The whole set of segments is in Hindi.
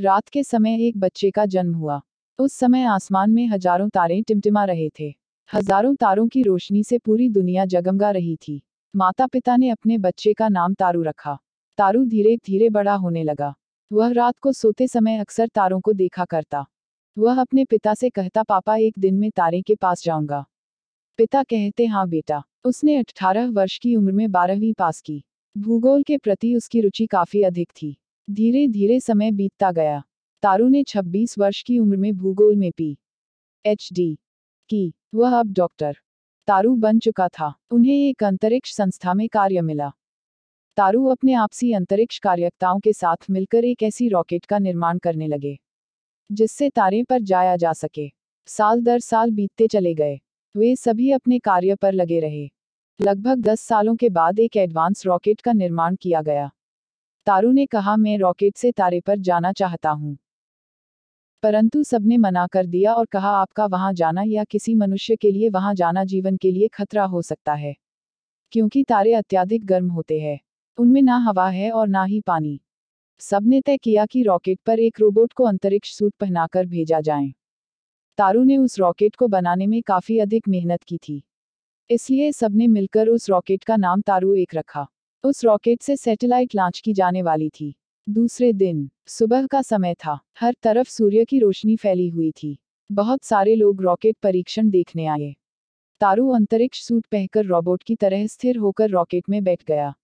रात के समय एक बच्चे का जन्म हुआ। उस समय आसमान में हज़ारों तारे टिमटिमा रहे थे। हज़ारों तारों की रोशनी से पूरी दुनिया जगमगा रही थी। माता पिता ने अपने बच्चे का नाम तारू रखा। तारू धीरे धीरे बड़ा होने लगा। वह रात को सोते समय अक्सर तारों को देखा करता। वह अपने पिता से कहता, पापा, एक दिन में तारे के पास जाऊँगा। पिता कहते हाँ बेटा। उसने अठारह वर्ष की उम्र में बारहवीं पास की। भूगोल के प्रति उसकी रुचि काफ़ी अधिक थी। धीरे धीरे समय बीतता गया। तारू ने 26 वर्ष की उम्र में भूगोल में पी. एच. डी. की। वह अब डॉक्टर. तारू बन चुका था। उन्हें एक अंतरिक्ष संस्था में कार्य मिला। तारू अपने आपसी अंतरिक्ष कार्यकर्ताओं के साथ मिलकर एक ऐसी रॉकेट का निर्माण करने लगे, जिससे तारे पर जाया जा सके। साल दर साल बीतते चले गए। वे सभी अपने कार्य पर लगे रहे। लगभग दस सालों के बाद एक एडवांस रॉकेट का निर्माण किया गया। तारू ने कहा, मैं रॉकेट से तारे पर जाना चाहता हूँ। परंतु सबने मना कर दिया और कहा, आपका वहाँ जाना या किसी मनुष्य के लिए वहाँ जाना जीवन के लिए खतरा हो सकता है, क्योंकि तारे अत्याधिक गर्म होते हैं। उनमें ना हवा है और ना ही पानी। सबने तय किया कि रॉकेट पर एक रोबोट को अंतरिक्ष सूट पहनाकर भेजा जाए। तारू ने उस रॉकेट को बनाने में काफ़ी अधिक मेहनत की थी। इसलिए सबने मिलकर उस रॉकेट का नाम तारू एक रखा। उस रॉकेट से सैटेलाइट लॉन्च की जाने वाली थी। दूसरे दिन, सुबह का समय था। हर तरफ़ सूर्य की रोशनी फैली हुई थी। बहुत सारे लोग रॉकेट परीक्षण देखने आए। तारू अंतरिक्ष सूट पहनकर रोबोट की तरह स्थिर होकर रॉकेट में बैठ गया।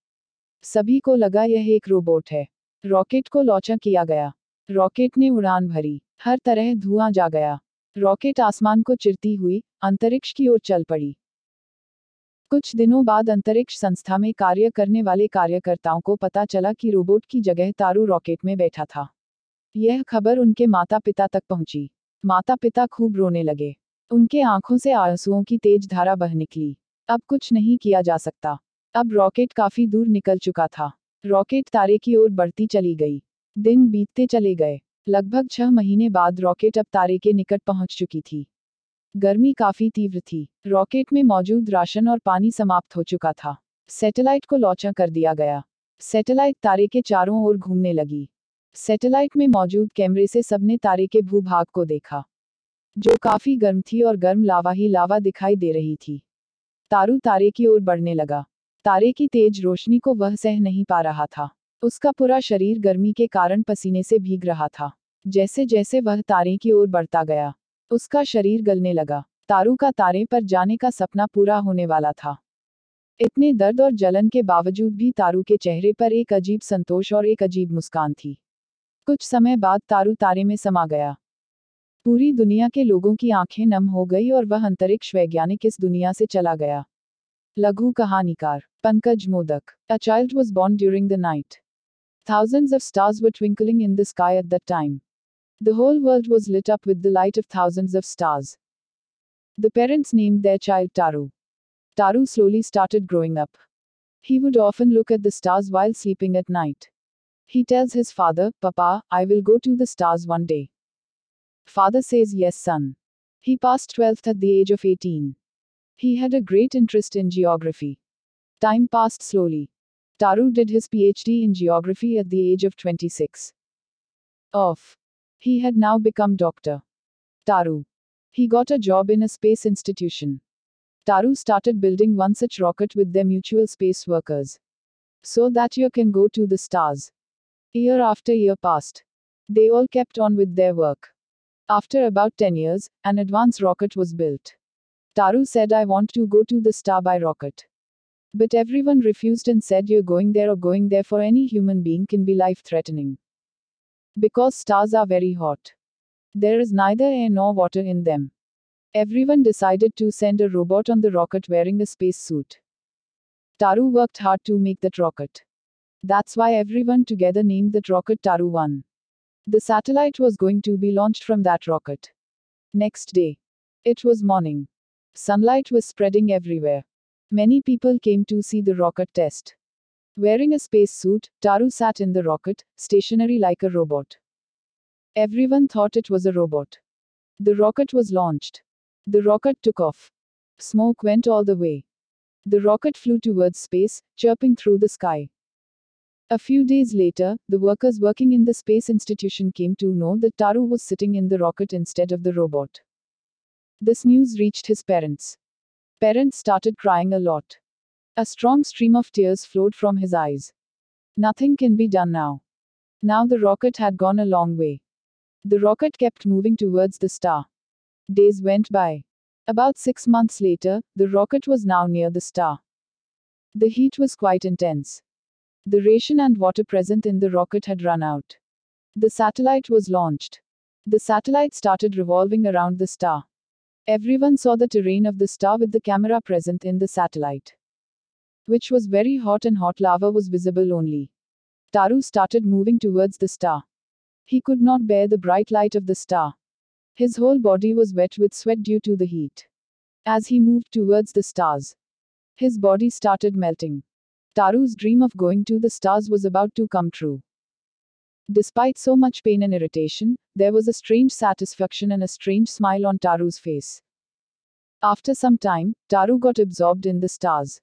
सभी को लगा यह एक रोबोट है। रॉकेट को लॉन्च किया गया। रॉकेट ने उड़ान भरी। हर तरह धुआँ जा गया। रॉकेट आसमान को चिरती हुई, अंतरिक्ष की ओर चल पड़ी। कुछ दिनों बाद अंतरिक्ष संस्था में कार्य करने वाले कार्यकर्ताओं को पता चला कि रोबोट की जगह तारू रॉकेट में बैठा था। यह खबर उनके माता पिता तक पहुँची। माता पिता खूब रोने लगे। उनके आँखों से आंसुओं की तेज धारा बह निकली। अब कुछ नहीं किया जा सकता। अब रॉकेट काफ़ी दूर निकल चुका था। रॉकेट तारे की ओर बढ़ती चली गई। दिन बीतते चले गए। लगभग छह महीने बाद रॉकेट अब तारे के निकट पहुँच चुकी थी। गर्मी काफ़ी तीव्र थी। रॉकेट में मौजूद राशन और पानी समाप्त हो चुका था। सैटेलाइट को लॉन्च कर दिया गया। सैटेलाइट तारे के चारों ओर घूमने लगी। सैटेलाइट में मौजूद कैमरे से सबने तारे के भूभाग को देखा, जो काफ़ी गर्म थी और गर्म लावा ही लावा दिखाई दे रही थी। तारू तारे की ओर बढ़ने लगा। तारे की तेज रोशनी को वह सह नहीं पा रहा था। उसका पूरा शरीर गर्मी के कारण पसीने से भीग रहा था। जैसे जैसे वह तारे की ओर बढ़ता गया उसका शरीर गलने लगा। तारू का तारे पर जाने का सपना पूरा होने वाला था। इतने दर्द और जलन के बावजूद भी तारू के चेहरे पर एक अजीब संतोष और एक अजीब मुस्कान थी। कुछ समय बाद तारू तारे में समा गया। पूरी दुनिया के लोगों की आँखें नम हो गई और वह अंतरिक्ष वैज्ञानिक इस दुनिया से चला गया। लघु कहानीकार Pankaj Modak a child was born during the night Thousands of stars were twinkling in the sky at that time. The whole world was lit up with the light of thousands of stars. The parents named their child Taru. Taru slowly started growing up. He would often look at the stars while sleeping at night. He tells his father, Papa, I will go to the stars one day. Father says, Yes, son. He passed 12th at the age of 18. He had a great interest in geography. Time passed slowly. Taru did his PhD in geography at the age of 26. Off. He had now become doctor. Taru. He got a job in a space institution. Taru started building one such rocket with their mutual space workers. So that you can go to the stars. Year after year passed. They all kept on with their work. After about 10 years, an advance rocket was built. Taru said, I want to go to the star by rocket. But everyone refused and said, You're going there or going there for any human being can be life threatening. Because stars are very hot. There is neither air nor water in them. Everyone decided to send a robot on the rocket wearing a space suit. Taru worked hard to make that rocket. That's why everyone together named that rocket Taru 1. The satellite was going to be launched from that rocket. Next day. It was morning. Sunlight was spreading everywhere. Many people came to see the rocket test. Wearing a spacesuit, Taru sat in the rocket, stationary like a robot. Everyone thought it was a robot. The rocket was launched. The rocket took off. Smoke went all the way. The rocket flew towards space, chirping through the sky. A few days later, the workers working in the space institution came to know that Taru was sitting in the rocket instead of the robot. This news reached his parents. Parents started crying a lot. A strong stream of tears flowed from his eyes. Nothing can be done now. Now the rocket had gone a long way. The rocket kept moving towards the star. Days went by. About six months later, the rocket was now near the star. The heat was quite intense. The ration and water present in the rocket had run out. The satellite was launched. The satellite started revolving around the star. Everyone saw the terrain of the star with the camera present in the satellite. Which was very hot and hot lava was visible only. Taru started moving towards the star. He could not bear the bright light of the star. His whole body was wet with sweat due to the heat. As he moved towards the stars, his body started melting. Taru's dream of going to the stars was about to come true. Despite so much pain and irritation, there was a strange satisfaction and a strange smile on Taru's face. After some time, Taru got absorbed in the stars.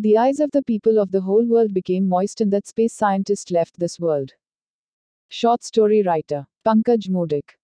The eyes of the people of the whole world became moist and that space scientist left this world. Short story writer Pankaj Modak